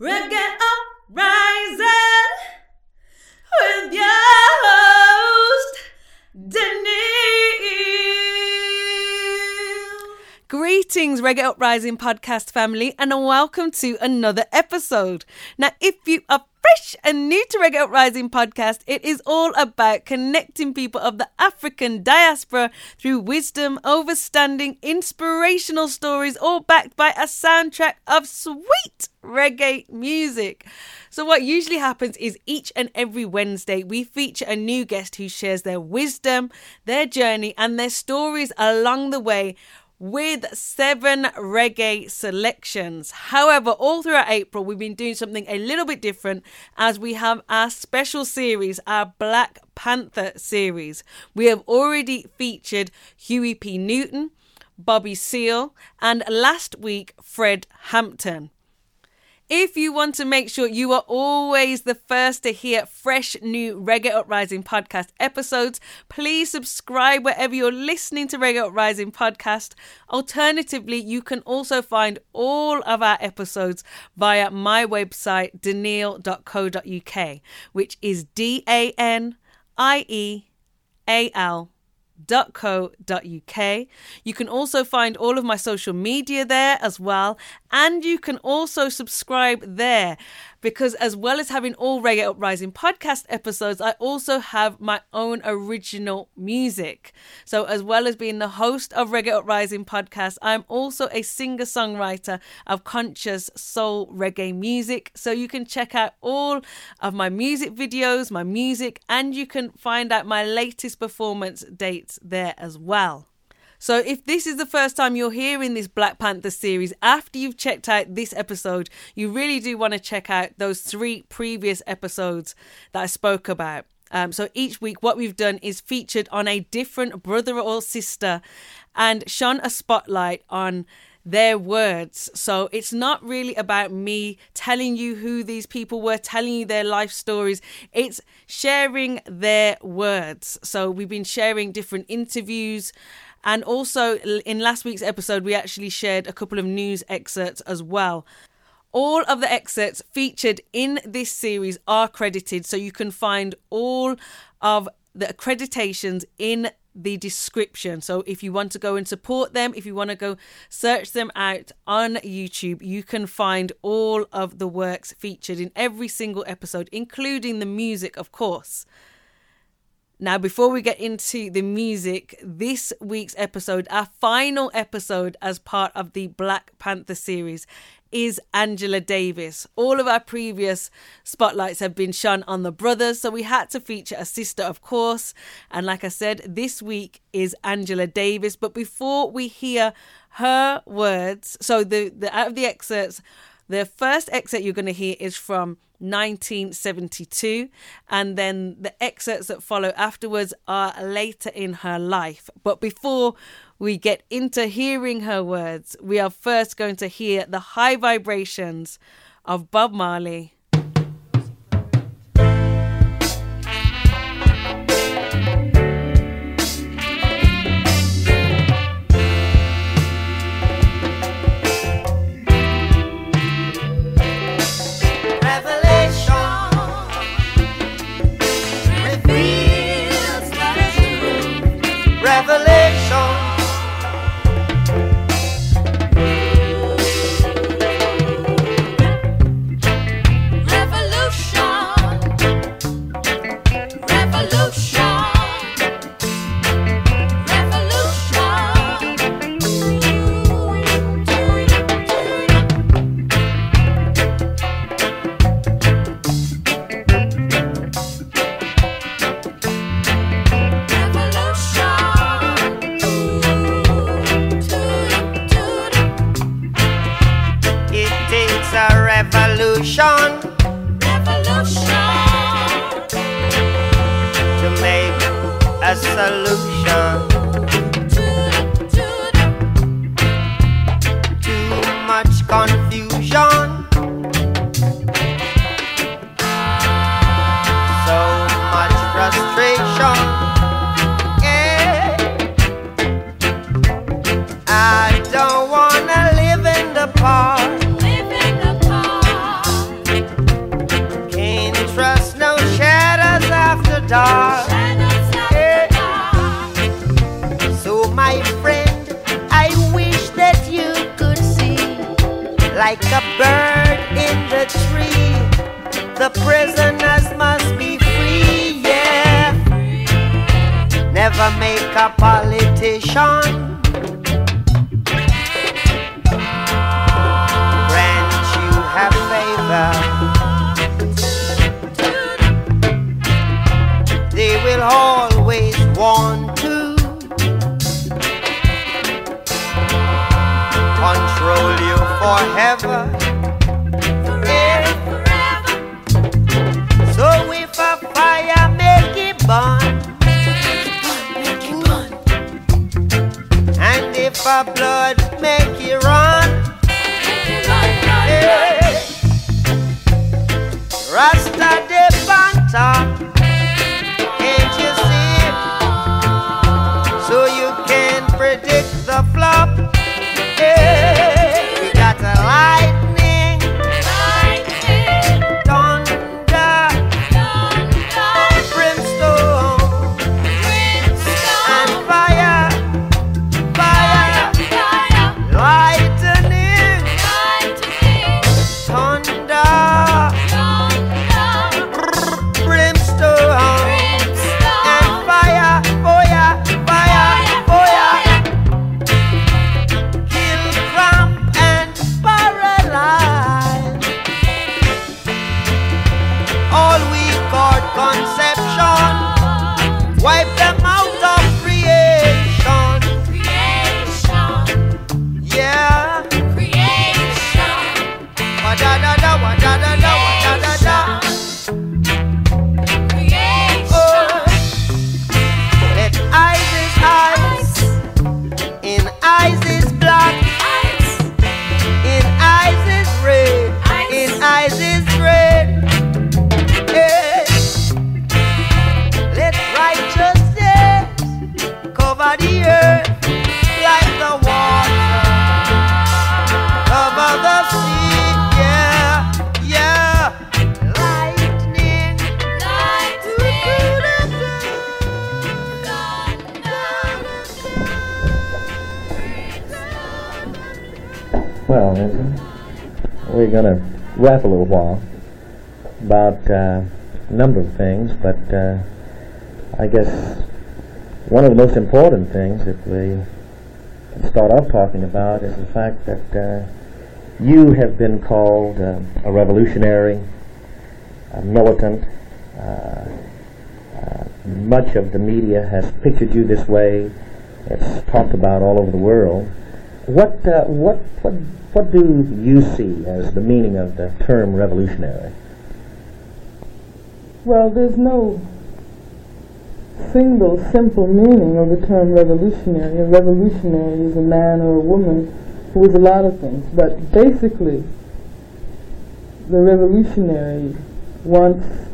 Reggae Greetings, Reggae Uprising podcast family, and welcome to another episode. Now, if you are fresh and new to Reggae Uprising podcast, it is all about connecting people of the African diaspora through wisdom, overstanding, inspirational stories, all backed by a soundtrack of sweet reggae music. So, what usually happens is each and every Wednesday, we feature a new guest who shares their wisdom, their journey, and their stories along the way with seven reggae selections. However, all throughout April, we've been doing something a little bit different as we have our special series, our Black Panther series. We have already featured Huey P. Newton, Bobby Seale, and last week, Fred Hampton. If you want to make sure you are always the first to hear fresh new Reggae Uprising podcast episodes, please subscribe wherever you're listening to Reggae Uprising podcast. Alternatively, you can also find all of our episodes via my website, daniel.co.uk, which is D A N I E A L www.uk. You can also find all of my social media there as well, and you can also subscribe there because, as well as having all Reggae Uprising podcast episodes, I also have my own original music. So, as well as being the host of Reggae Uprising podcast, I'm also a singer songwriter of conscious soul reggae music. So, you can check out all of my music videos, my music, and you can find out my latest performance dates there as well. So, if this is the first time you're hearing this Black Panther series, after you've checked out this episode, you really do want to check out those three previous episodes that I spoke about. Um, so, each week, what we've done is featured on a different brother or sister and shone a spotlight on their words. So it's not really about me telling you who these people were, telling you their life stories. It's sharing their words. So we've been sharing different interviews. And also, in last week's episode, we actually shared a couple of news excerpts as well. All of the excerpts featured in this series are credited, so you can find all of the accreditations in the description. So if you want to go and support them, if you want to go search them out on YouTube, you can find all of the works featured in every single episode, including the music, of course. Now, before we get into the music, this week's episode, our final episode as part of the Black Panther series, is Angela Davis. All of our previous spotlights have been shone on the brothers, so we had to feature a sister, of course. And like I said, this week is Angela Davis. But before we hear her words, so the, the out of the excerpts, the first excerpt you're going to hear is from 1972, and then the excerpts that follow afterwards are later in her life. But before we get into hearing her words, we are first going to hear the high vibrations of Bob Marley. Forever. Well, we're going to rap a little while about uh, a number of things, but uh, I guess one of the most important things that we start off talking about is the fact that uh, you have been called uh, a revolutionary, a militant. Uh, uh, much of the media has pictured you this way. It's talked about all over the world. What, uh, what, what, what do you see as the meaning of the term revolutionary? Well, there's no single simple meaning of the term revolutionary. A revolutionary is a man or a woman who is a lot of things, but basically, the revolutionary wants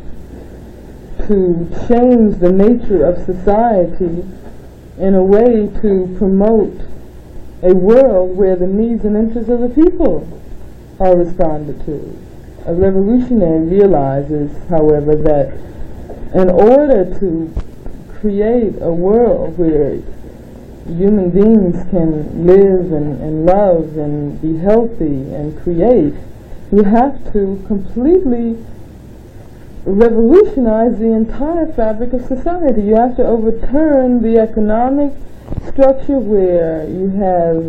to change the nature of society in a way to promote a world where the needs and interests of the people are responded to. A revolutionary realizes, however, that in order to create a world where human beings can live and, and love and be healthy and create, you have to completely revolutionize the entire fabric of society. You have to overturn the economic structure where you have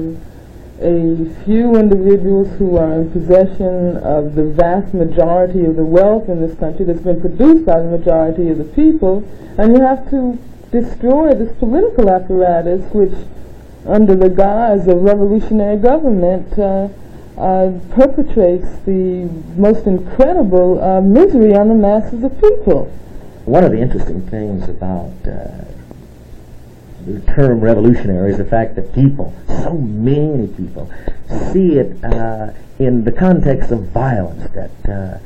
a few individuals who are in possession of the vast majority of the wealth in this country that's been produced by the majority of the people, and you have to destroy this political apparatus which, under the guise of revolutionary government, uh, uh, perpetrates the most incredible uh, misery on the masses of people. One of the interesting things about uh, the term revolutionary is the fact that people, so many people, see it uh, in the context of violence. That uh,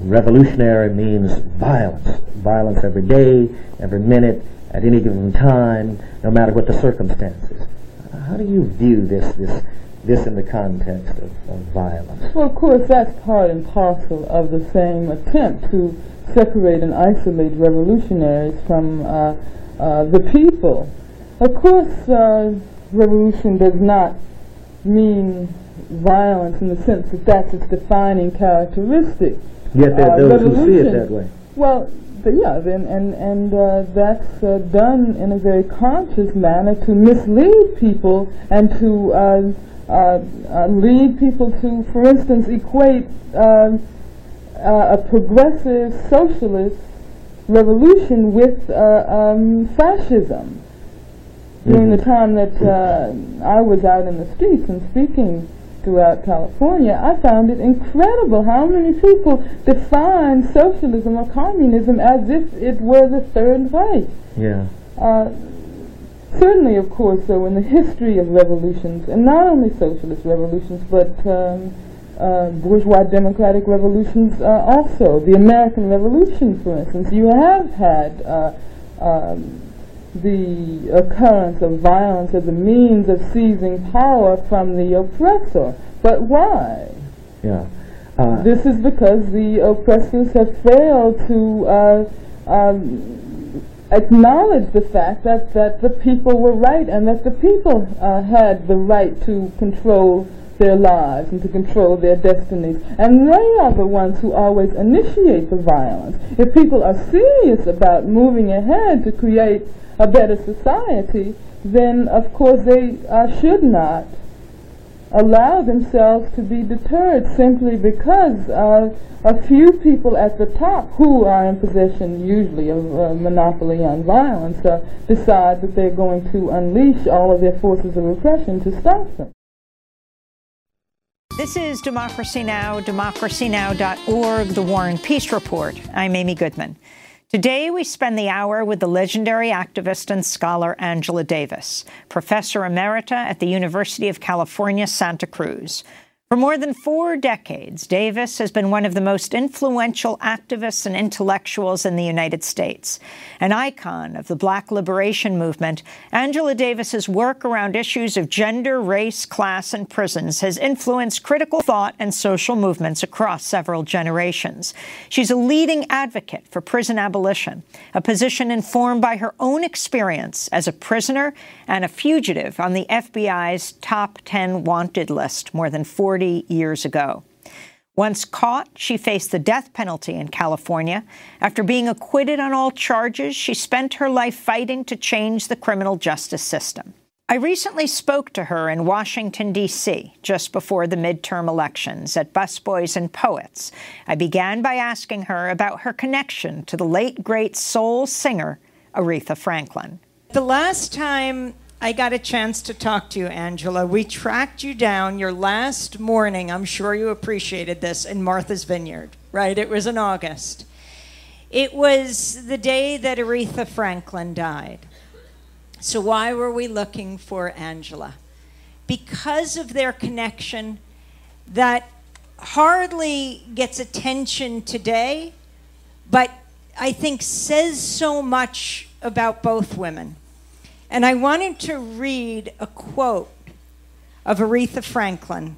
revolutionary means violence, violence every day, every minute, at any given time, no matter what the circumstances. How do you view this this this in the context of, of violence. Well, of course, that's part and parcel of the same attempt to separate and isolate revolutionaries from uh, uh, the people. Of course, uh, revolution does not mean violence in the sense that that's its defining characteristic. Yet there are Uh, those who see it that way. Well, but yeah, and and, and uh, that's uh, done in a very conscious manner to mislead people and to uh, uh, uh, lead people to, for instance, equate a progressive socialist revolution with uh, um, fascism. During the time that uh, I was out in the streets and speaking throughout California, I found it incredible how many people define socialism or communism as if it were the Third way. Yeah. Uh, certainly, of course, though, in the history of revolutions, and not only socialist revolutions, but um, uh, bourgeois democratic revolutions uh, also, the American Revolution, for instance, you have had uh, um, the occurrence of violence as a means of seizing power from the oppressor. But why? Yeah. Uh, This is because the oppressors have failed to uh, um, acknowledge the fact that, that the people were right and that the people uh, had the right to control their lives and to control their destinies. And they are the ones who always initiate the violence. If people are serious about moving ahead to create a better society, then of course they uh, should not allow themselves to be deterred simply because uh, a few people at the top who are in possession usually of uh, monopoly on violence uh, decide that they're going to unleash all of their forces of repression to stop them. This is Democracy Now!, democracynow.org, The War and Peace Report. I'm Amy Goodman. Today, we spend the hour with the legendary activist and scholar Angela Davis, professor emerita at the University of California, Santa Cruz. For more than four decades, Davis has been one of the most influential activists and intellectuals in the United States. An icon of the Black liberation movement, Angela Davis's work around issues of gender, race, class, and prisons has influenced critical thought and social movements across several generations. She's a leading advocate for prison abolition, a position informed by her own experience as a prisoner and a fugitive on the FBI's top 10 wanted list more than 40 years ago. Once caught, she faced the death penalty in California. After being acquitted on all charges, she spent her life fighting to change the criminal justice system. I recently spoke to her in Washington, D.C., just before the midterm elections at Busboys and Poets. I began by asking her about her connection to the late, great soul singer, Aretha Franklin. The last time I got a chance to talk to you, Angela. We tracked you down your last morning. I'm sure you appreciated this in Martha's Vineyard, right? It was in August. It was the day that Aretha Franklin died. So, why were we looking for Angela? Because of their connection that hardly gets attention today, but I think says so much about both women. And I wanted to read a quote of Aretha Franklin,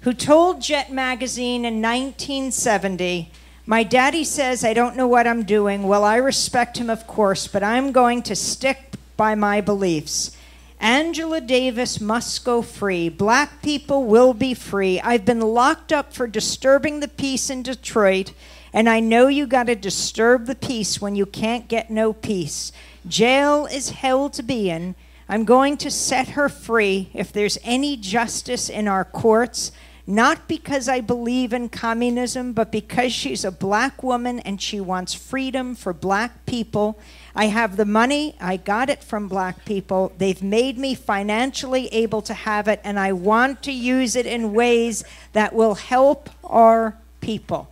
who told Jet Magazine in 1970 My daddy says I don't know what I'm doing. Well, I respect him, of course, but I'm going to stick by my beliefs. Angela Davis must go free. Black people will be free. I've been locked up for disturbing the peace in Detroit, and I know you got to disturb the peace when you can't get no peace. Jail is hell to be in. I'm going to set her free if there's any justice in our courts, not because I believe in communism, but because she's a black woman and she wants freedom for black people. I have the money, I got it from black people. They've made me financially able to have it, and I want to use it in ways that will help our people.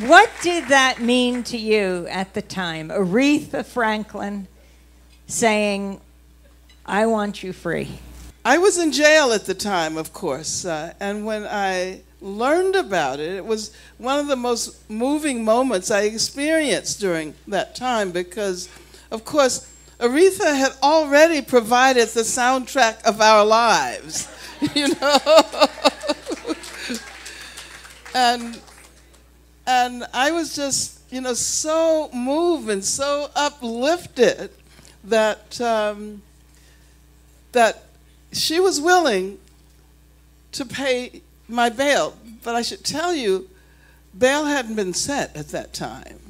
What did that mean to you at the time? Aretha Franklin saying, I want you free. I was in jail at the time, of course, uh, and when I learned about it, it was one of the most moving moments I experienced during that time because, of course, Aretha had already provided the soundtrack of our lives, you know. and and I was just, you know, so moved and so uplifted that um, that she was willing to pay my bail. But I should tell you, bail hadn't been set at that time.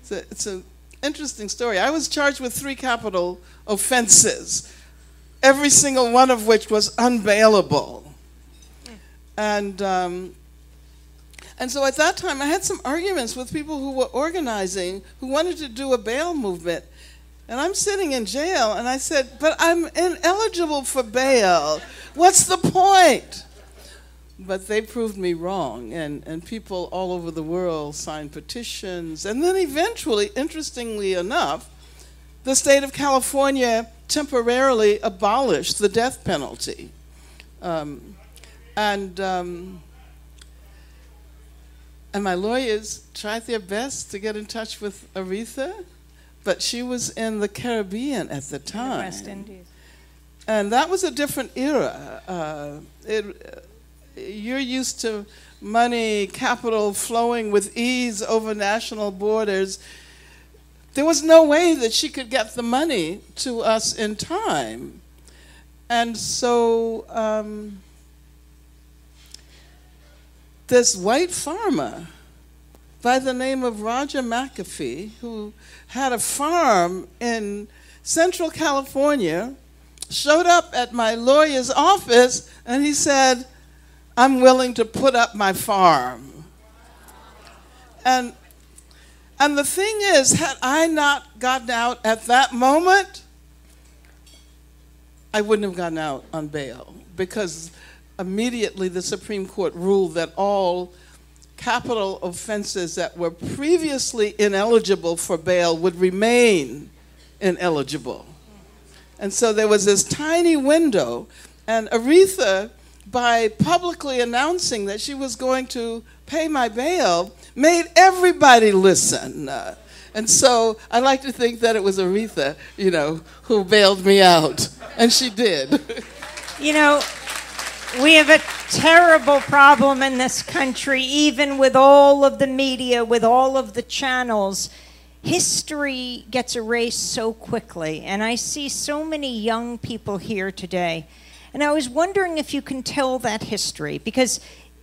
It's, a, it's an interesting story. I was charged with three capital offenses, every single one of which was unbailable. And um, and so at that time, I had some arguments with people who were organizing, who wanted to do a bail movement. And I'm sitting in jail, and I said, But I'm ineligible for bail. What's the point? But they proved me wrong, and, and people all over the world signed petitions. And then eventually, interestingly enough, the state of California temporarily abolished the death penalty. Um, and, um, and my lawyers tried their best to get in touch with Aretha, but she was in the Caribbean at the time. The West Indies. And that was a different era. Uh, it, you're used to money, capital flowing with ease over national borders. There was no way that she could get the money to us in time. And so um, this white farmer by the name of Roger McAfee, who had a farm in Central California, showed up at my lawyer's office and he said, I'm willing to put up my farm. And, and the thing is, had I not gotten out at that moment, I wouldn't have gotten out on bail because immediately the Supreme Court ruled that all capital offenses that were previously ineligible for bail would remain ineligible. And so there was this tiny window, and Aretha by publicly announcing that she was going to pay my bail, made everybody listen. Uh, and so I like to think that it was Aretha, you know, who bailed me out. And she did. You know, we have a terrible problem in this country, even with all of the media, with all of the channels. History gets erased so quickly. And I see so many young people here today and I was wondering if you can tell that history because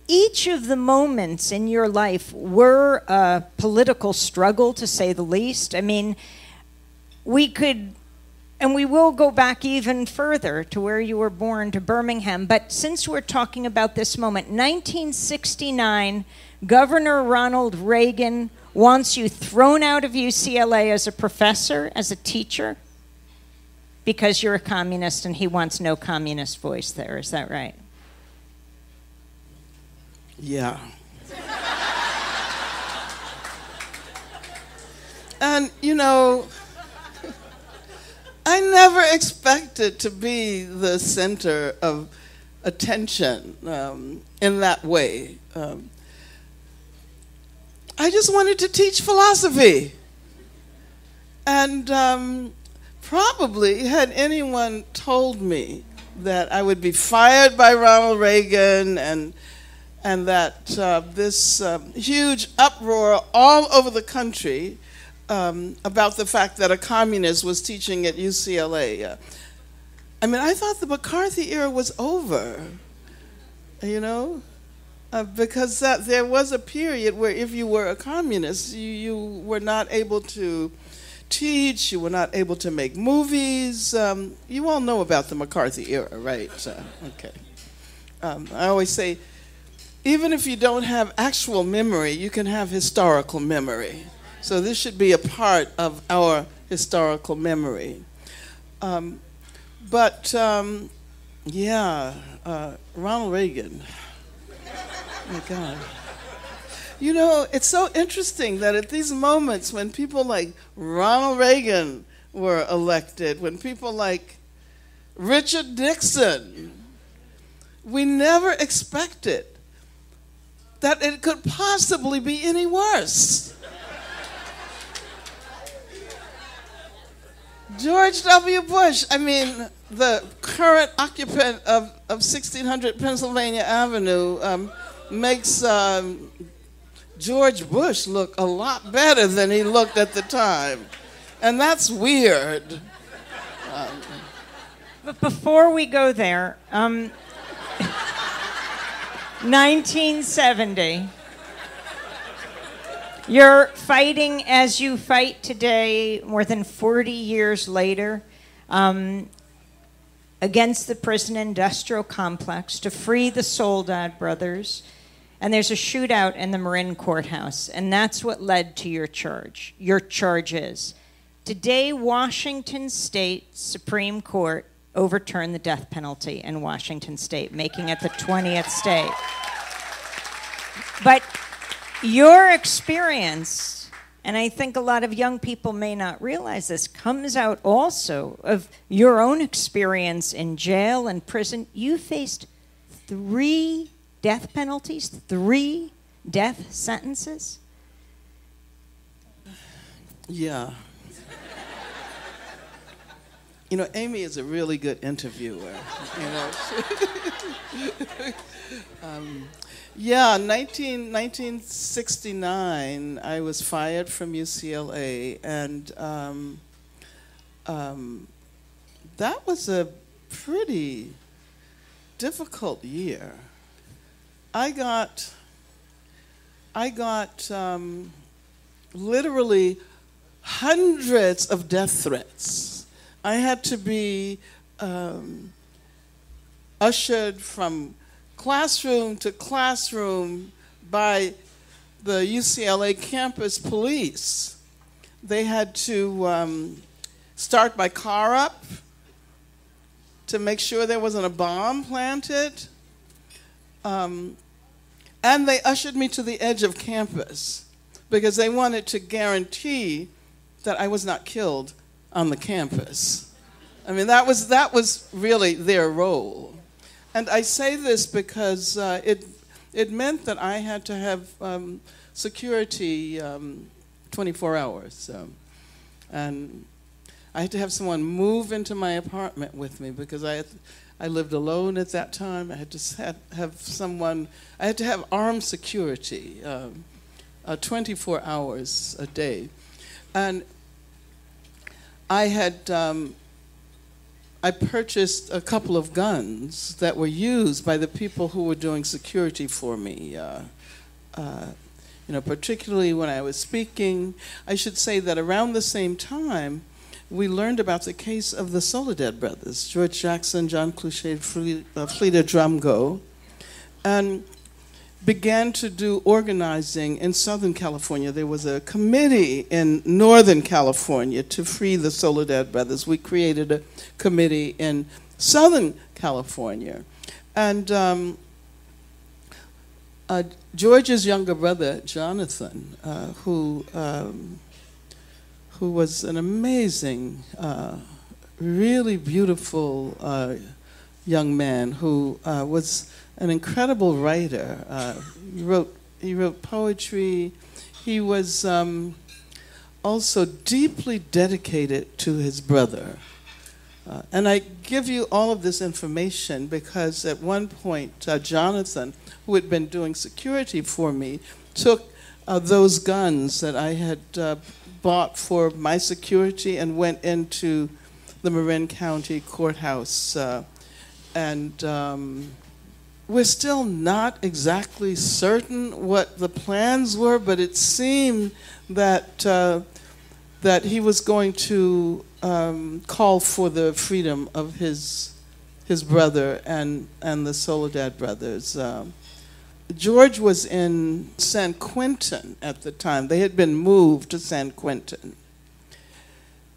each of the moments in your life were a political struggle, to say the least. I mean, we could, and we will go back even further to where you were born, to Birmingham. But since we're talking about this moment, 1969, Governor Ronald Reagan wants you thrown out of UCLA as a professor, as a teacher because you're a communist and he wants no communist voice there. Is that right? Yeah. and, you know, I never expected to be the center of attention um, in that way. Um, I just wanted to teach philosophy. And um, probably had anyone told me that I would be fired by Ronald Reagan and and that uh, this um, huge uproar all over the country um, about the fact that a communist was teaching at UCLA. Uh, I mean, I thought the McCarthy era was over, you know, uh, because that, there was a period where if you were a communist, you, you were not able to teach, you were not able to make movies. Um, you all know about the McCarthy era, right? okay. Um, I always say, even if you don't have actual memory, you can have historical memory. So this should be a part of our historical memory. Um, but um, yeah, uh, Ronald Reagan. Oh my God. You know, it's so interesting that at these moments when people like Ronald Reagan were elected, when people like Richard Nixon, we never expected that it could possibly be any worse. George W. Bush, I mean, the current occupant of, of 1600 Pennsylvania Avenue, um, makes um, George Bush look a lot better than he looked at the time. And that's weird. But before we go there, um, 1970. You're fighting as you fight today, more than 40 years later, um, against the prison industrial complex to free the Soledad brothers. And there's a shootout in the Marin courthouse, and that's what led to your charge. Your charges. today, Washington State Supreme Court overturned the death penalty in Washington State, making it the 20th state. But your experience, and I think a lot of young people may not realize this, comes out also of your own experience in jail and prison. You faced three death penalties, three death sentences. Yeah. You know, Amy is a really good interviewer. You know, um, yeah, 19, 1969, I was fired from UCLA, and um, um, that was a pretty difficult year. I got, I got um, literally hundreds of death threats. I had to be um, ushered from classroom to classroom by the UCLA campus police. They had to um, start my car up to make sure there wasn't a bomb planted. Um, and they ushered me to the edge of campus because they wanted to guarantee that I was not killed on the campus. I mean, that was, that was really their role. And I say this because uh, it, it meant that I had to have um, security um, 24 hours. Um, and I had to have someone move into my apartment with me because I, had, I lived alone at that time. I had to have, have someone, I had to have armed security um, uh, 24 hours a day. And I had um, I purchased a couple of guns that were used by the people who were doing security for me. Uh, uh, you know, particularly when I was speaking. I should say that around the same time, we learned about the case of the Soledad brothers, George Jackson, John Clutchette, Fleeta Drumgo, and began to do organizing in Southern California. There was a committee in Northern California to free the Soledad brothers. We created a committee in Southern California. And um, uh, George's younger brother, Jonathan, uh, who, um, who was an amazing, uh, really beautiful uh, young man who uh, was an incredible writer. Uh, he wrote he wrote poetry. He was um, also deeply dedicated to his brother. Uh, and I give you all of this information because at one point, uh, Jonathan, who had been doing security for me, took uh, those guns that I had uh, bought for my security and went into the Marin County Courthouse. Uh, and um, we're still not exactly certain what the plans were, but it seemed that uh, that he was going to um, call for the freedom of his his brother and and the Soledad brothers. Um, George was in San Quentin at the time. They had been moved to San Quentin.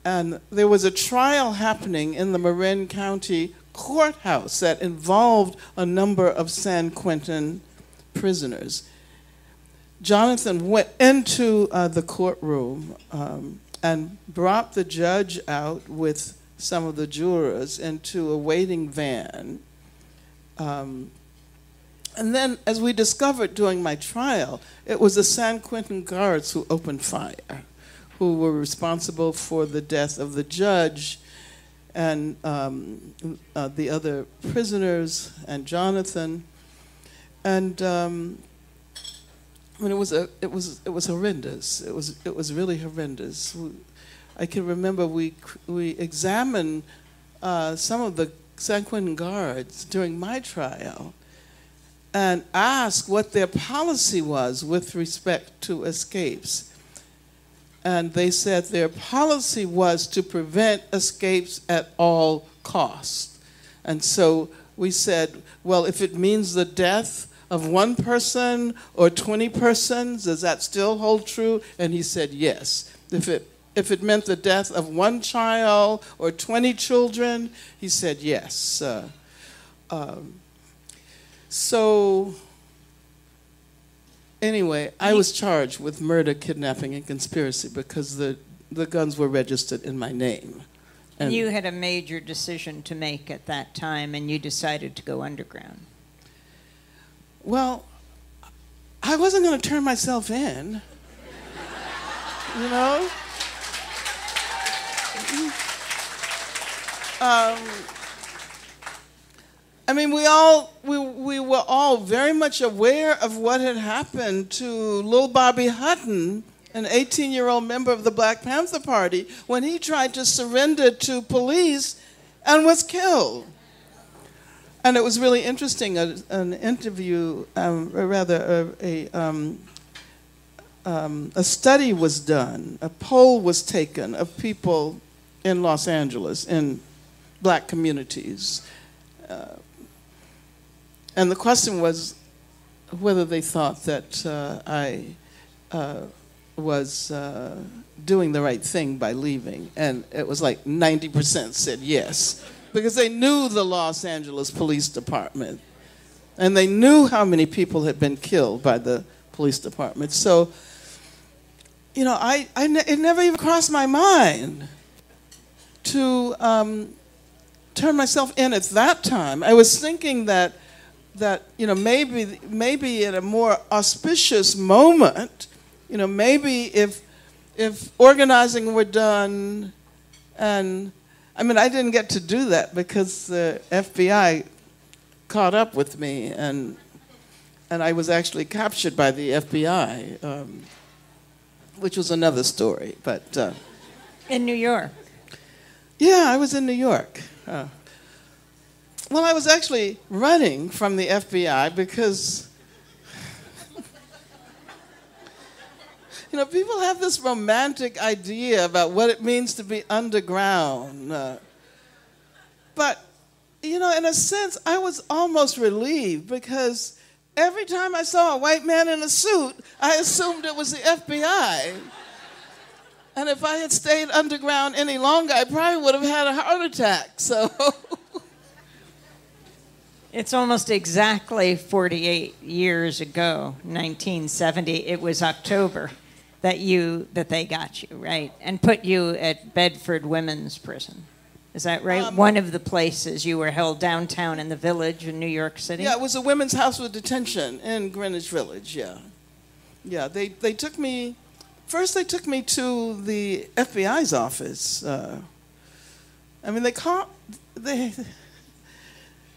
And there was a trial happening in the Marin County courthouse that involved a number of San Quentin prisoners. Jonathan went into uh, the courtroom um, and brought the judge out with some of the jurors into a waiting van. Um, and then, as we discovered during my trial, it was the San Quentin guards who opened fire, who were responsible for the death of the judge and um, uh, the other prisoners and Jonathan. And um, I mean, it was a, it was it was horrendous. It was it was really horrendous. I can remember we we examined uh, some of the San Quentin guards during my trial and asked what their policy was with respect to escapes. And they said their policy was to prevent escapes at all costs. And so we said, well, if it means the death of one person or 20 persons, does that still hold true? And he said, yes. If it, if it meant the death of one child or 20 children, he said, yes. Uh, um, so, anyway, I was charged with murder, kidnapping, and conspiracy because the, the guns were registered in my name. And you had a major decision to make at that time, and you decided to go underground. Well, I wasn't going to turn myself in. you know? Um, I mean, we all we, we were all very much aware of what had happened to Lil Bobby Hutton, an 18-year-old member of the Black Panther Party, when he tried to surrender to police and was killed. And it was really interesting. A, an interview, um, or rather, a, a, um, um, a study was done. A poll was taken of people in Los Angeles in black communities. Uh, and the question was whether they thought that uh, I uh, was uh, doing the right thing by leaving. And it was like 90% said yes, because they knew the Los Angeles Police Department. And they knew how many people had been killed by the police department. So, you know, I, I ne- it never even crossed my mind to um, turn myself in at that time. I was thinking that that you know maybe maybe at a more auspicious moment, you know maybe if if organizing were done, and I mean I didn't get to do that because the FBI caught up with me and and I was actually captured by the FBI, um, which was another story. But uh, in New York. Yeah, I was in New York. Uh, well, I was actually running from the FBI because, you know, people have this romantic idea about what it means to be underground. Uh, but, you know, in a sense, I was almost relieved because every time I saw a white man in a suit, I assumed it was the FBI. And if I had stayed underground any longer, I probably would have had a heart attack. So. It's almost exactly 48 years ago, 1970. It was October that you that they got you right and put you at Bedford Women's Prison. Is that right? Um, One of the places you were held downtown in the village in New York City. Yeah, it was a women's house of detention in Greenwich Village. Yeah, yeah. They they took me. First, they took me to the FBI's office. Uh, I mean, they caught they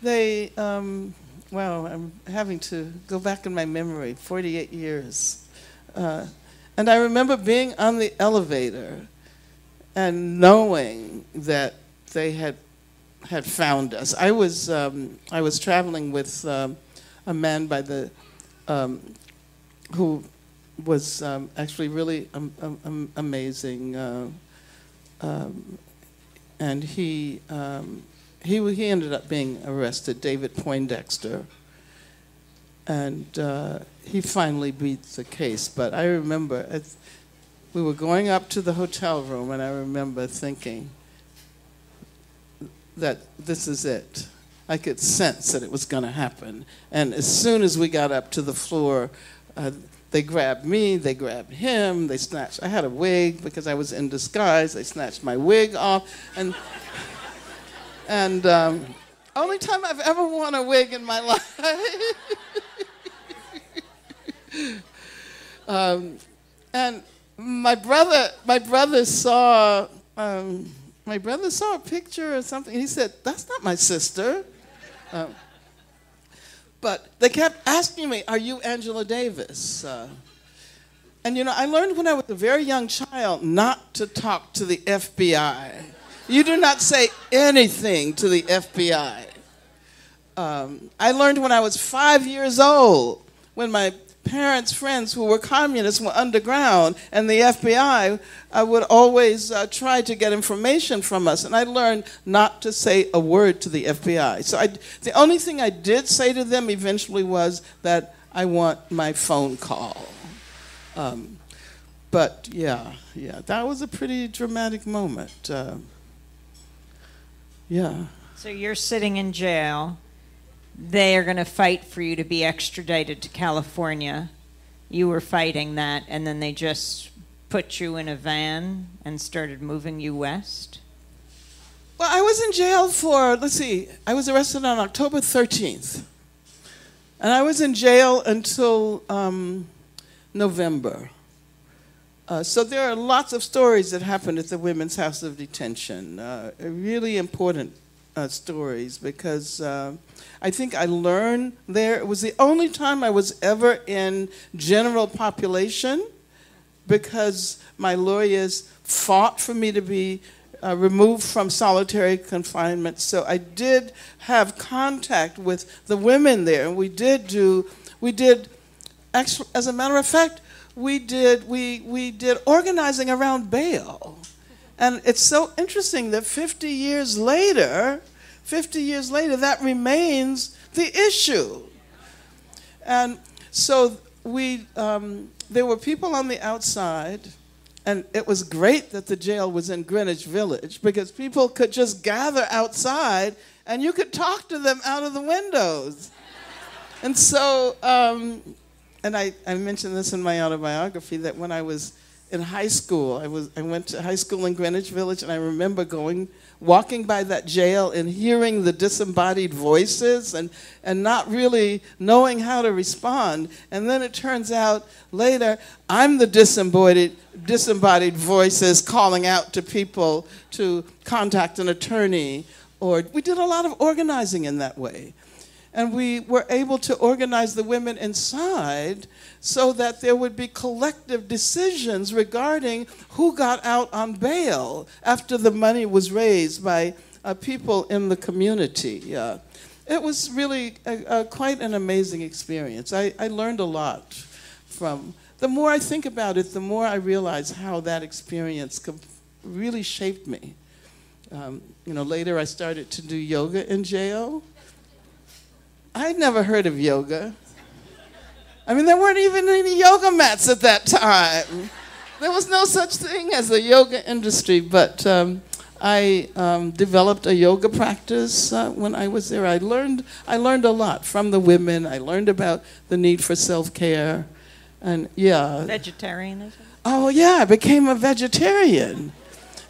they, um, well, I'm having to go back in my memory 48 years. Uh, and I remember being on the elevator and knowing that they had had found us. I was um, I was traveling with um, a man by the um, who was um, actually really amazing, uh, um, and he um, he, he ended up being arrested, David Poindexter. And uh, he finally beat the case. But I remember we were going up to the hotel room, and I remember thinking that this is it. I could sense that it was going to happen. And as soon as we got up to the floor, uh, they grabbed me, they grabbed him, they snatched. I had a wig because I was in disguise. They snatched my wig off, and and um, Only time I've ever worn a wig in my life. um, and my brother, my brother saw, um, my brother saw a picture or something. He said, "That's not my sister." Um, but they kept asking me, "Are you Angela Davis?" Uh, and you know, I learned when I was a very young child not to talk to the FBI. You do not say anything to the FBI. Um, I learned when I was five years old, when my parents' friends who were communists were underground, and the FBI uh, would always uh, try to get information from us. And I learned not to say a word to the FBI. So I, the only thing I did say to them eventually was that I want my phone call. Um, but yeah, yeah, that was a pretty dramatic moment. Uh, yeah. So you're sitting in jail. They are going to fight for you to be extradited to California. You were fighting that, and then they just put you in a van and started moving you west? Well, I was in jail for, let's see, I was arrested on October 13th. And I was in jail until um, November. Uh, so there are lots of stories that happened at the Women's House of Detention, uh, really important uh, stories because uh, I think I learned there. It was the only time I was ever in general population because my lawyers fought for me to be uh, removed from solitary confinement. So I did have contact with the women there, and we did do, we did, actually, as a matter of fact, we did we we did organizing around bail. And it's so interesting that 50 years later, 50 years later, that remains the issue. And so we, um, there were people on the outside, and it was great that the jail was in Greenwich Village because people could just gather outside and you could talk to them out of the windows. and so um, and I, I mentioned this in my autobiography that when I was in high school, I was I went to high school in Greenwich Village, and I remember going walking by that jail and hearing the disembodied voices and, and not really knowing how to respond. And then it turns out later, I'm the disembodied, disembodied voices calling out to people to contact an attorney. Or we did a lot of organizing in that way and we were able to organize the women inside so that there would be collective decisions regarding who got out on bail after the money was raised by uh, people in the community. Uh, it was really a, a, quite an amazing experience. I, I learned a lot from. The more I think about it, the more I realize how that experience really shaped me. Um, you know, later I started to do yoga in jail I'd never heard of yoga. I mean, there weren't even any yoga mats at that time. There was no such thing as a yoga industry, but um, I um, developed a yoga practice uh, when I was there. I learned, I learned a lot from the women. I learned about the need for self care. And yeah. Vegetarianism? Oh, yeah, I became a vegetarian.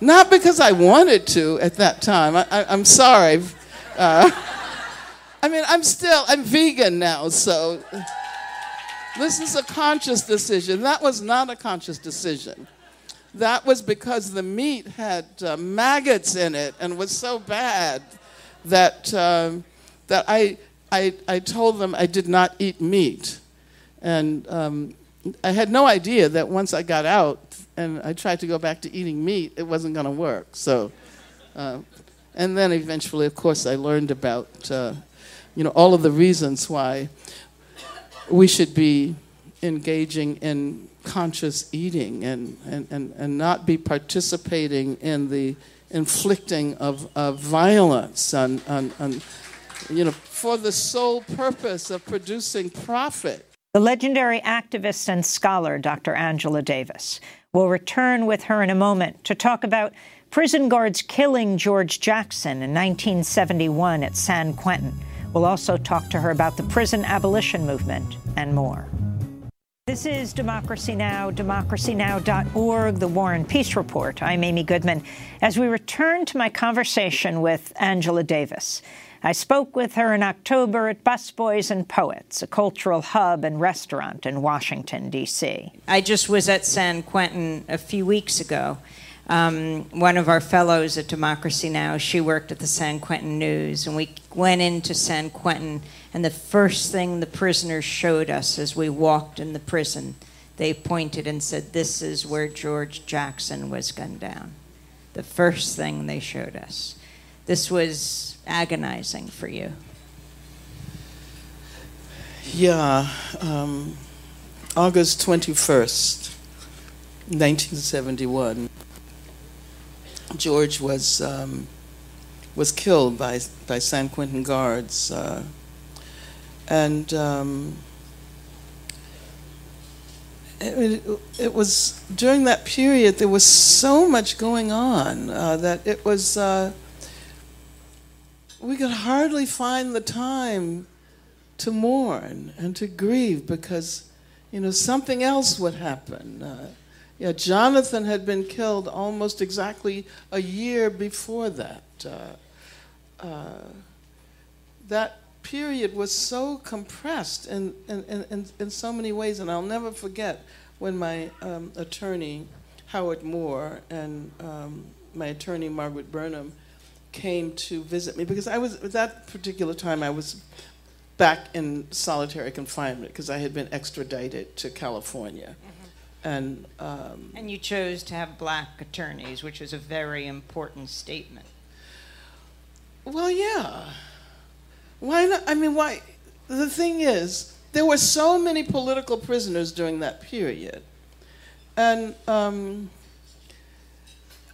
Not because I wanted to at that time. I, am sorry. Uh, I mean, I'm still, I'm vegan now, so this is a conscious decision. That was not a conscious decision. That was because the meat had uh, maggots in it and was so bad that, um, that I, I, I told them I did not eat meat. And um, I had no idea that once I got out and I tried to go back to eating meat, it wasn't going to work. So, uh, and then eventually, of course, I learned about uh, you know, all of the reasons why we should be engaging in conscious eating and, and, and, and not be participating in the inflicting of, of violence on, on, on, you know, for the sole purpose of producing profit. The legendary activist and scholar, Dr. Angela Davis. We'll return with her in a moment to talk about prison guards killing George Jackson in 1971 at San Quentin We'll also talk to her about the prison abolition movement and more. This is Democracy Now!, democracynow.org, the War and Peace Report. I'm Amy Goodman. As we return to my conversation with Angela Davis, I spoke with her in October at Busboys and Poets, a cultural hub and restaurant in Washington, D.C. I just was at San Quentin a few weeks ago. Um, one of our fellows at Democracy Now!, she worked at the San Quentin News, and we went into San Quentin and the first thing the prisoners showed us as we walked in the prison, they pointed and said, This is where George Jackson was gunned down. The first thing they showed us. This was agonizing for you. Yeah, um, August 21st, 1971, George was, um, was killed by, by San Quentin guards. Uh, and um, it, it, was during that period there was so much going on uh, that it was uh, we could hardly find the time to mourn and to grieve because you know something else would happen uh, yeah jonathan had been killed almost exactly a year before that uh, uh, that period was so compressed in, in, in, in, so many ways, and I'll never forget when my um, attorney, Howard Moore, and um, my attorney, Margaret Burnham, came to visit me because I was, at that particular time, I was back in solitary confinement because I had been extradited to California. Mm-hmm. And, um, and you chose to have black attorneys, which is a very important statement. Well, yeah. Why not? I mean, why? The thing is, there were so many political prisoners during that period. And, um,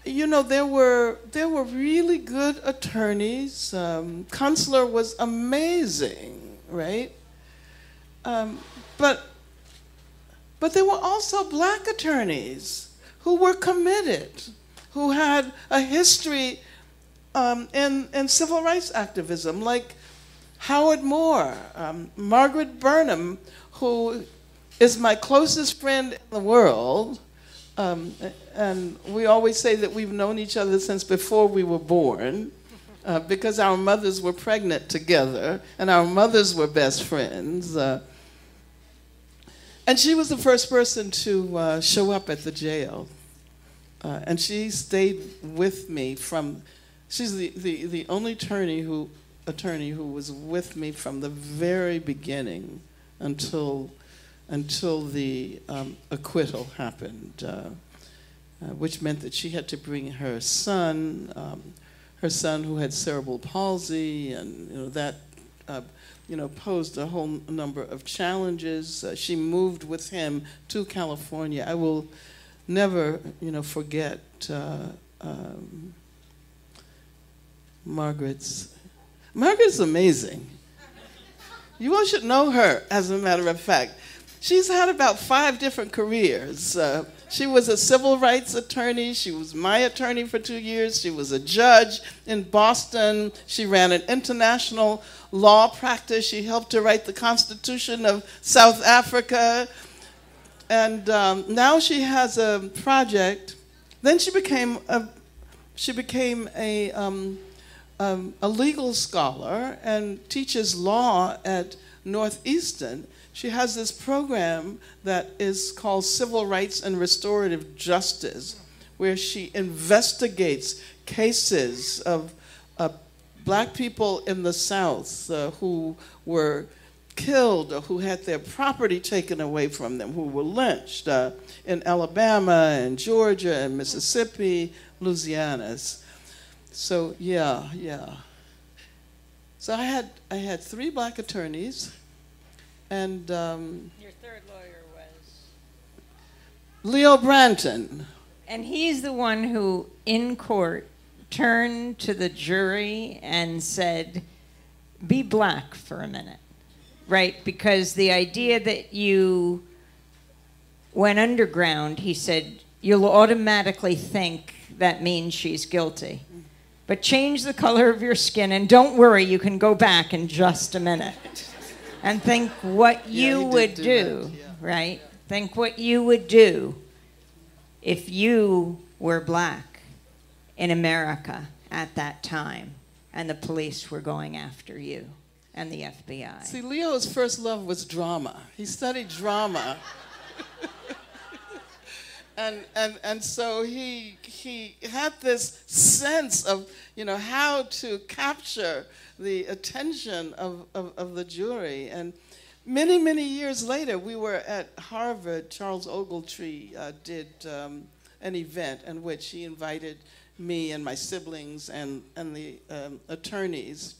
you know, there were, there were really good attorneys. Um, Kunstler was amazing, right? Um, but, but there were also black attorneys who were committed, who had a history um, in, in civil rights activism, like Howard Moore, um, Margaret Burnham, who is my closest friend in the world. Um, and we always say that we've known each other since before we were born uh, because our mothers were pregnant together and our mothers were best friends. Uh, and she was the first person to uh, show up at the jail. Uh, and she stayed with me from, she's the, the, the only attorney who attorney who was with me from the very beginning until until the um, acquittal happened, uh, uh, which meant that she had to bring her son, um, her son who had cerebral palsy, and you know that. You know, posed a whole number of challenges. Uh, she moved with him to California. I will never, you know, forget uh, um, Margaret's Margaret's amazing. You all should know her, as a matter of fact. She's had about five different careers. Uh, she was a civil rights attorney. She was my attorney for two years. She was a judge in Boston. She ran an international law practice. She helped to write the Constitution of South Africa. And um, now she has a project. Then she became a, she became a um, um, a legal scholar and teaches law at Northeastern. She has this program that is called Civil Rights and Restorative Justice, where she investigates cases of uh, black people in the South uh, who were killed or who had their property taken away from them, who were lynched uh, in Alabama and Georgia and Mississippi, Louisiana. So yeah, yeah. So I had I had three black attorneys, and um, your third lawyer was Leo Branton. And he's the one who, in court, turned to the jury and said, "Be black for a minute." Right, because the idea that you went underground, he said, you'll automatically think that means she's guilty. But change the color of your skin, and don't worry, you can go back in just a minute and think what you would do, do yeah. right? Think what you would do if you were black in America at that time and the police were going after you and the FBI. See, Leo's first love was drama. He studied drama. And, and, and so he, he had this sense of, you know, how to capture the attention of, of, of the jury. And many, many years later, we were at Harvard. Charles Ogletree uh, did um, an event in which he invited me and my siblings and, and the um, attorneys.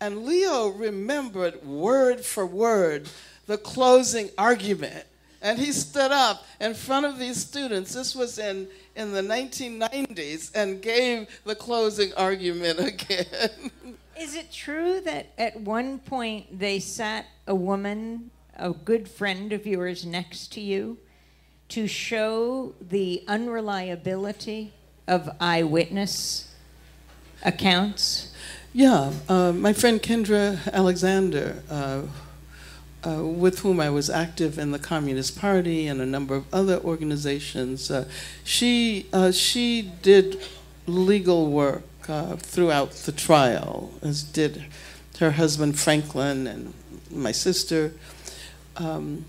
And Leo remembered word for word the closing argument. And he stood up in front of these students. This was in, in the 1990s and gave the closing argument again. Is it true that at one point they sat a woman, a good friend of yours, next to you to show the unreliability of eyewitness accounts? Yeah, uh, my friend Kendra Alexander, uh, uh, with whom I was active in the Communist Party and a number of other organizations, uh, she uh, she did legal work uh, throughout the trial, as did her husband Franklin and my sister. Um,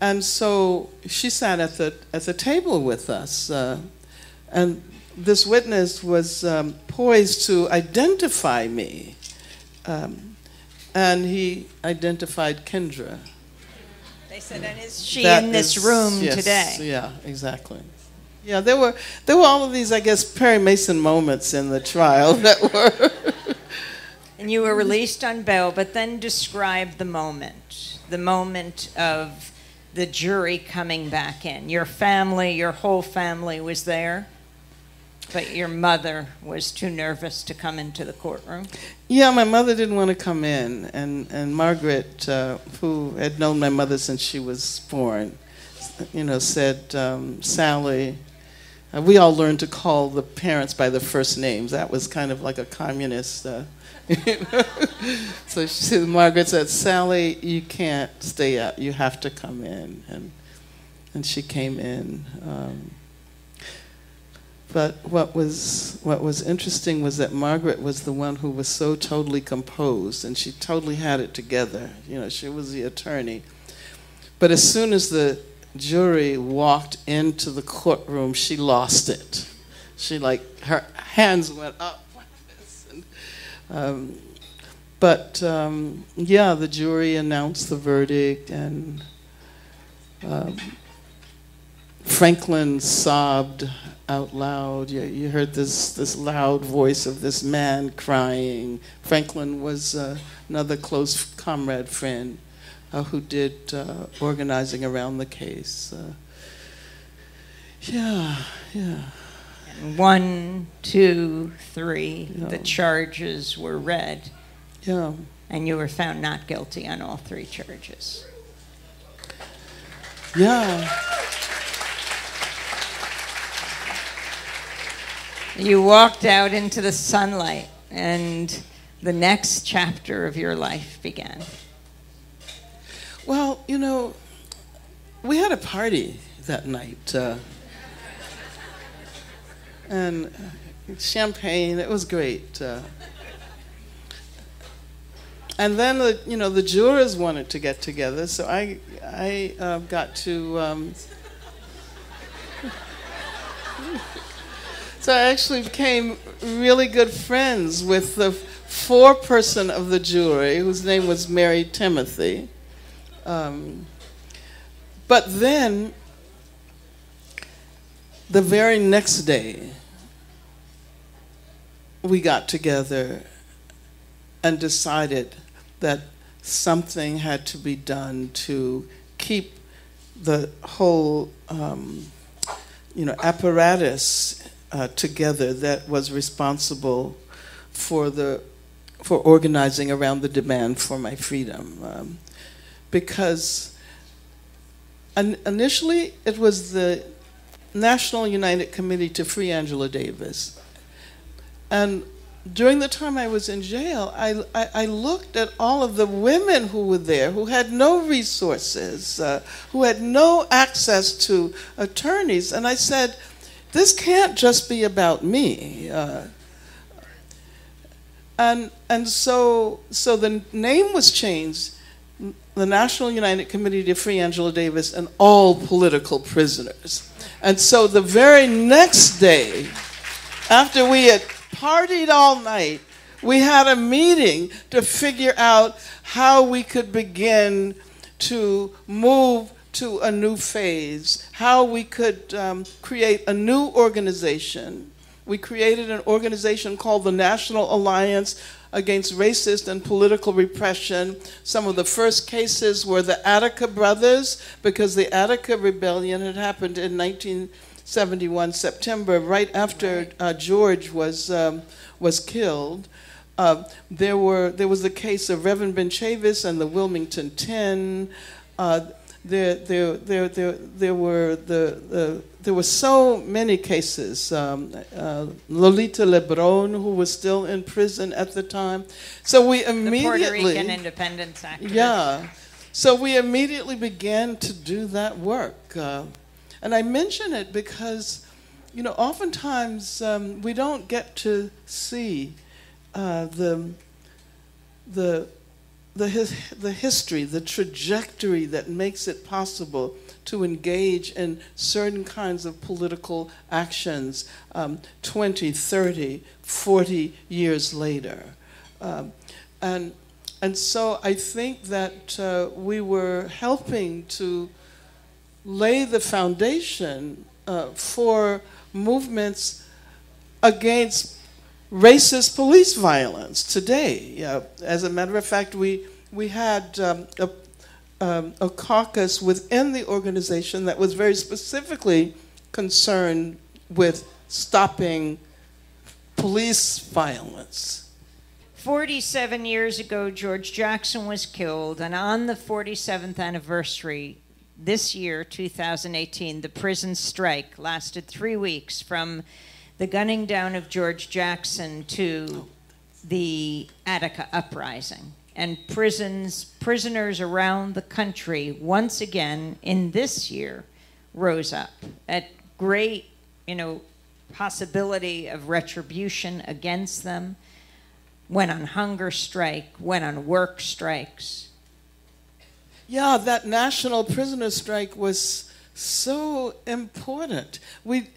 and so she sat at the at the table with us, and this witness was um, poised to identify me. Um, and he identified Kendra. They said, and is she that in this is, room yes, today? Yeah, exactly. Yeah, there were there were all of these, I guess, Perry Mason moments in the trial that were. and you were released on bail, but then describe the moment, the moment of the jury coming back in. Your family, your whole family was there. But your mother was too nervous to come into the courtroom? Yeah, my mother didn't want to come in. And, and Margaret, uh, who had known my mother since she was born, you know, said, um, Sally, uh, we all learned to call the parents by their first names. That was kind of like a communist. Uh, so she said, Margaret said, Sally, you can't stay out. You have to come in. And, and she came in. Um, but what was what was interesting was that Margaret was the one who was so totally composed and she totally had it together. You know, she was the attorney. But as soon as the jury walked into the courtroom, she lost it. She like her hands went up. And, um, but um, yeah, the jury announced the verdict, and um, Franklin sobbed out loud. You, you, heard this, this loud voice of this man crying. Franklin was uh, another close comrade friend uh, who did uh, organizing around the case. Uh, yeah, yeah. One, two, three, yeah. the charges were read. Yeah. And you were found not guilty on all three charges. Yeah. You walked out into the sunlight, and the next chapter of your life began. Well, you know, we had a party that night. Uh, and champagne, it was great. Uh, and then the you know the jurors wanted to get together, so I I uh, got to um, So I actually became really good friends with the foreperson of the jury, whose name was Mary Timothy. Um, but then, the very next day, we got together and decided that something had to be done to keep the whole um, you know apparatus uh, together that was responsible for the for organizing around the demand for my freedom, um, because initially it was the National United Committee to Free Angela Davis, and during the time I was in jail, I, I, I, looked at all of the women who were there who had no resources, uh, who had no access to attorneys, and I said, this can't just be about me. Uh, and and so so the name was changed, the National United Committee to Free Angela Davis and all political prisoners. And so the very next day, after we had partied all night, we had a meeting to figure out how we could begin to move to a new phase, how we could um, create a new organization. We created an organization called the National Alliance Against Racist and Political Repression. Some of the first cases were the Attica brothers, because the Attica Rebellion had happened in 1971, September, right after uh, George was, um, was killed. Uh, there, were, there was the case of Reverend Ben Chavis and the Wilmington Ten. Uh, there, there, there, there, there were the, the there were so many cases. Um, uh, Lolita Lebron, who was still in prison at the time, so we immediately the Puerto Rican independence activist. Yeah, so we immediately began to do that work, uh, and I mention it because, you know, oftentimes um, we don't get to see uh, the the the, his, the history, the trajectory that makes it possible to engage in certain kinds of political actions um, 20, 30, 40 years later. Um, and, and so I think that uh, we were helping to lay the foundation uh, for movements against racist police violence today. Uh, as a matter of fact, we, we had um, a, um, a caucus within the organization that was very specifically concerned with stopping police violence. 47 years ago, George Jackson was killed, and on the 47th anniversary, this year, 2018, the prison strike lasted three weeks from the gunning down of George Jackson to the Attica uprising. And prisons, prisoners around the country, once again in this year, rose up at great, you know, possibility of retribution against them, went on hunger strike, went on work strikes. Yeah, that national prisoner strike was so important. We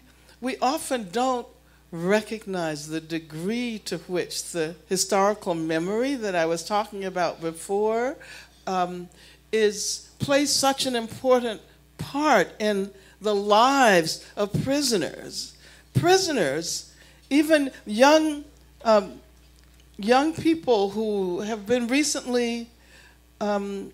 we often don't recognize the degree to which the historical memory that I was talking about before um, is plays such an important part in the lives of prisoners. Prisoners, even young um, young people who have been recently um,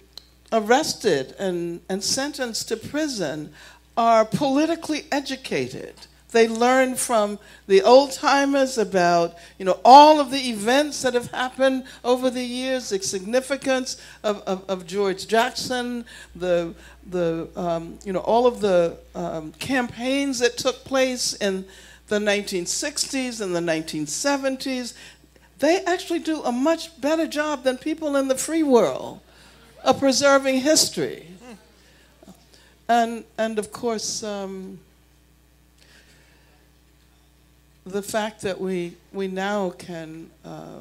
arrested and, and sentenced to prison, are politically educated. They learn from the old timers about, you know, all of the events that have happened over the years, the significance of, of, of George Jackson, the, the, um, you know, all of the um, campaigns that took place in the 1960s and the 1970s. They actually do a much better job than people in the free world of preserving history. And, and of course, um, the fact that we, we now can uh,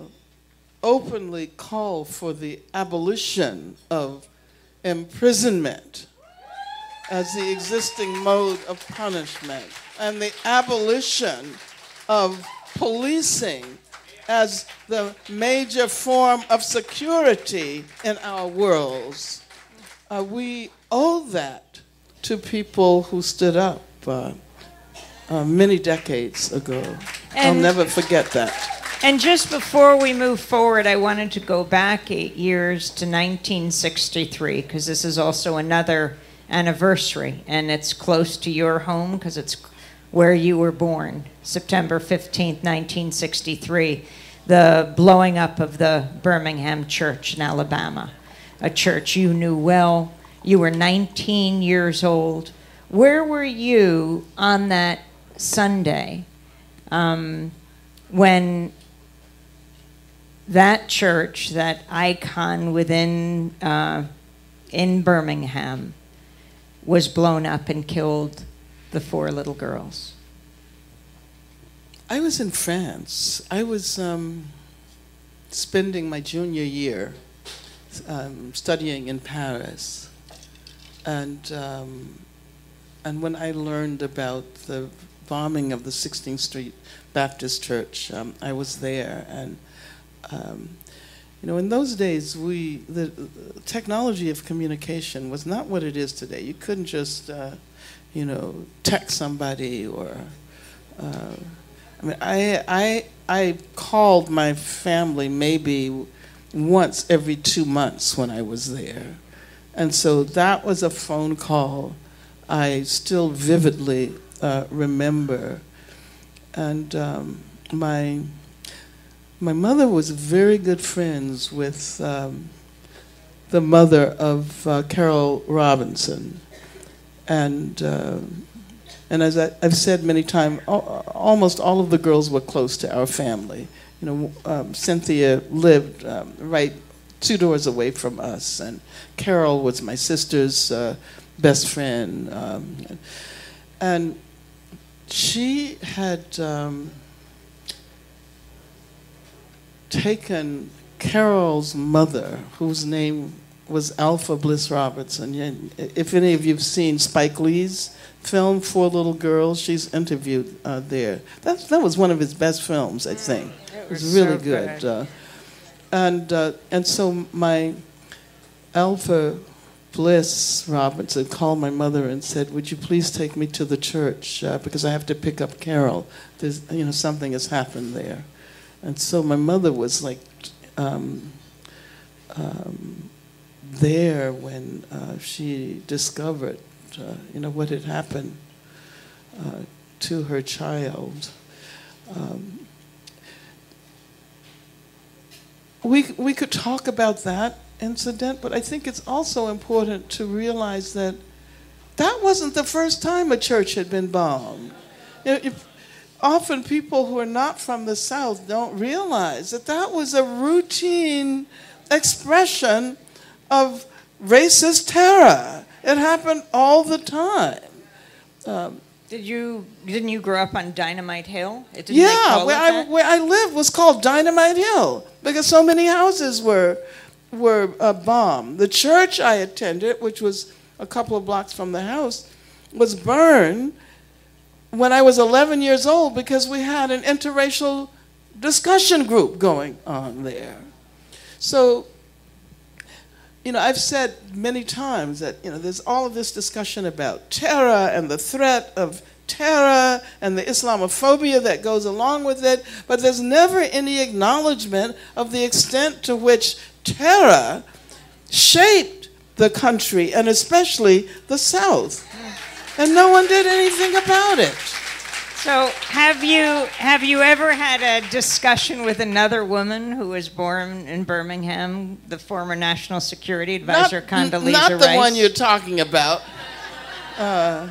openly call for the abolition of imprisonment as the existing mode of punishment and the abolition of policing as the major form of security in our worlds. Uh, we owe that to people who stood up. Uh, uh, many decades ago. And, I'll never forget that. And just before we move forward, I wanted to go back eight years to 1963 because this is also another anniversary, and it's close to your home because it's where you were born, September 15th, 1963, the blowing up of the Birmingham Church in Alabama, a church you knew well. You were 19 years old. Where were you on that Sunday um, when that church, that icon within uh, in Birmingham, was blown up and killed the four little girls. I was in France. I was um, spending my junior year um, studying in Paris, and um, and when I learned about the bombing of the 16th Street Baptist Church, um, I was there, and um, you know, in those days, we the, technology of communication was not what it is today. You couldn't just, uh, you know, text somebody or. Uh, I mean, I I I called my family maybe once every two months when I was there, and so that was a phone call I still vividly uh, remember. And um, my my mother was very good friends with um, the mother of uh, Carol Robinson, and uh, and as I, have said many times, almost all of the girls were close to our family. You know, um, Cynthia lived um, right two doors away from us, and Carol was my sister's uh, best friend. Um, and she had um, taken Carol's mother, whose name was Alpha Bliss Robertson. If any of you have seen Spike Lee's film, Four Little Girls, she's interviewed uh, there. That, that was one of his best films, I think. It was, was really so good. good. Uh, and, uh, and so my Alpha Bliss Robinson called my mother and said, "Would you please take me to the church uh, because I have to pick up Carol? There's, you know, something has happened there." And so my mother was like um, um, there when uh, she discovered, uh, you know, what had happened uh, to her child. Um, we we could talk about that incident, but I think it's also important to realize that that wasn't the first time a church had been bombed. If, often people who are not from the South don't realize that that was a routine expression of racist terror. It happened all the time. Um, did you didn't you grow up on Dynamite Hill? yeah, where I, where I lived was called Dynamite Hill because so many houses were were uh, bombed. The church I attended, which was a couple of blocks from the house, was burned when I was 11 years old because we had an interracial discussion group going on there. So, you know, I've said many times that, you know, there's all of this discussion about terror and the threat of terror and the Islamophobia that goes along with it, but there's never any acknowledgement of the extent to which terror shaped the country and especially the South. And no one did anything about it. So, have you have you ever had a discussion with another woman who was born in Birmingham, the former National Security Advisor not, Condoleezza Not the one you're talking about. Uh,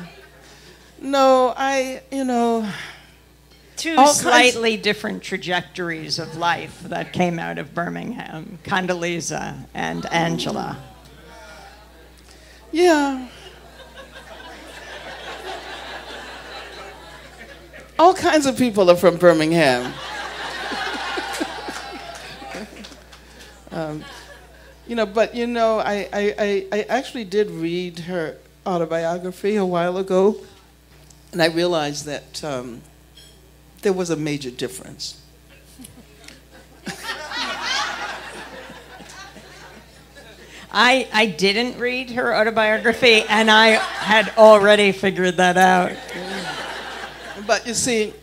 no, I you know two All slightly kinds. different trajectories of life that came out of Birmingham Condoleezza and Angela. Yeah. All kinds of people are from Birmingham. um, you know, but you know, I, I, I, actually did read her autobiography a while ago, and I realized that um, there was a major difference. I, I didn't read her autobiography, and I had already figured that out. But you see,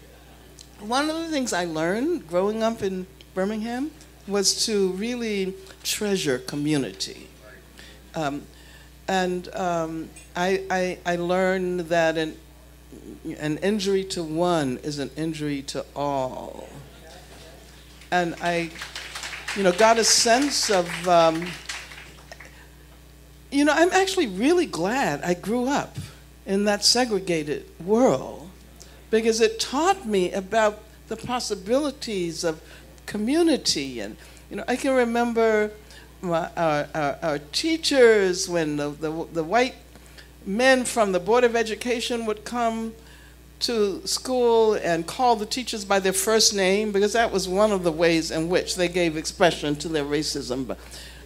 one of the things I learned growing up in Birmingham was to really treasure community. Um, and um, I, I, I learned that in an injury to one is an injury to all. And I, you know, got a sense of, um, you know, I'm actually really glad I grew up in that segregated world because it taught me about the possibilities of community and You know, I can remember my, our, our, our teachers when the, the, the white men from the Board of Education would come to school and call the teachers by their first name because that was one of the ways in which they gave expression to their racism.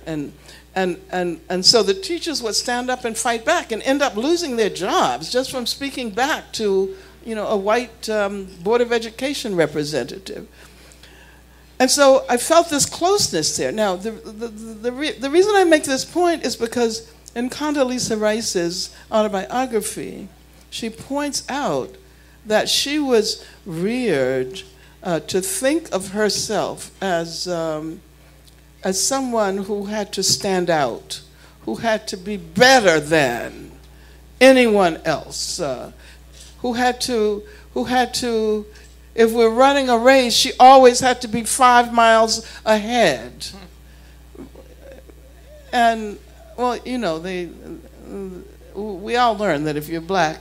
And, and, and, and so the teachers would stand up and fight back and end up losing their jobs just from speaking back to you know, a white um, Board of Education representative. And so I felt this closeness there. Now, the, the, the, re- the reason I make this point is because in Condoleezza Rice's autobiography, she points out that she was reared uh, to think of herself as, um, as someone who had to stand out, who had to be better than anyone else, uh, who had to, who had to, if we're running a race, she always had to be five miles ahead. And, well, you know, they, we all learn that if you're black,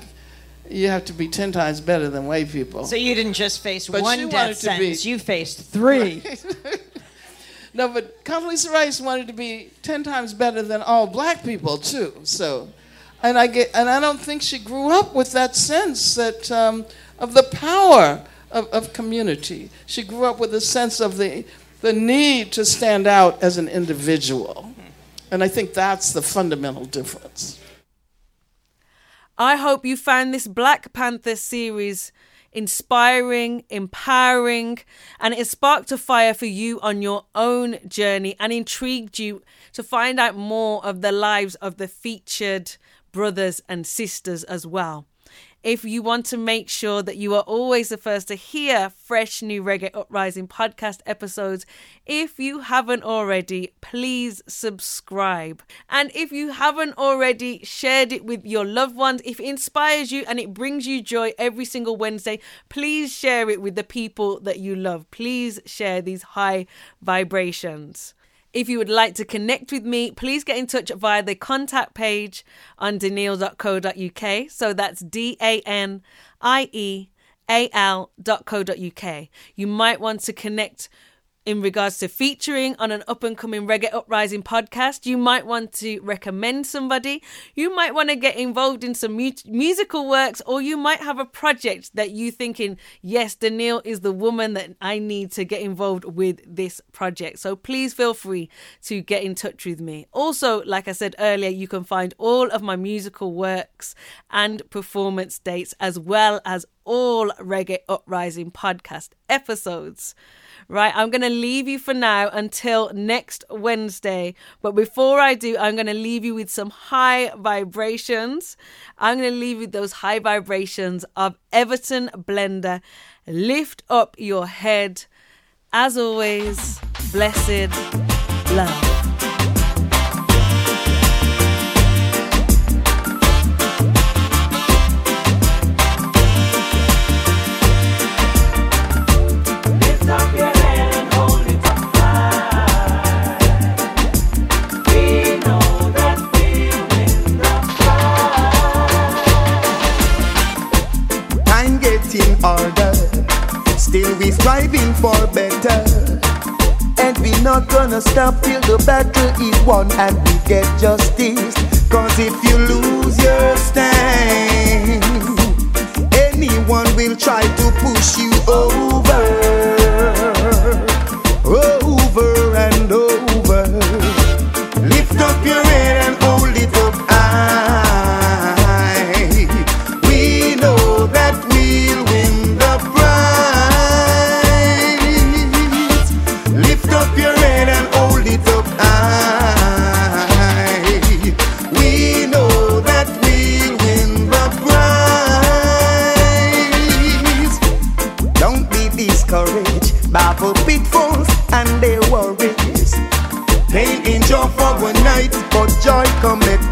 you have to be 10 times better than white people. So you didn't just face But one death to be- you faced three. No, but Condoleezza Rice wanted to be 10 times better than all black people, too. So, and I, get, and I don't think she grew up with that sense that, um, of the power of, of community. She grew up with a sense of the, the need to stand out as an individual. And I think that's the fundamental difference. I hope you found this Black Panther series inspiring, empowering, and it sparked a fire for you on your own journey and intrigued you to find out more of the lives of the featured brothers and sisters as well. If you want to make sure that you are always the first to hear fresh new Reggae Uprising podcast episodes, if you haven't already, please subscribe. And if you haven't already shared it with your loved ones, if it inspires you and it brings you joy every single Wednesday, please share it with the people that you love. Please share these high vibrations. If you would like to connect with me, please get in touch via the contact page on daniel.co.uk. So that's D A N I E A L.co.uk. You might want to connect in regards to featuring on an up and coming Reggae Uprising podcast. You might want to recommend somebody. You might want to get involved in some mu- musical works, or you might have a project that you thinking, yes, Danielle is the woman that I need to get involved with this project. So please feel free to get in touch with me. Also, like I said earlier, you can find all of my musical works and performance dates, as well as all Reggae Uprising podcast episodes. Right, I'm going to leave you for now until next Wednesday. But before I do, I'm going to leave you with some high vibrations. I'm going to leave you with those high vibrations of Everton Blender. Lift up your head. As always, blessed love. For better. And we not gonna stop till the battle is won and we get justice. Cause if you lose your stand, anyone will try to push you over. Over but joy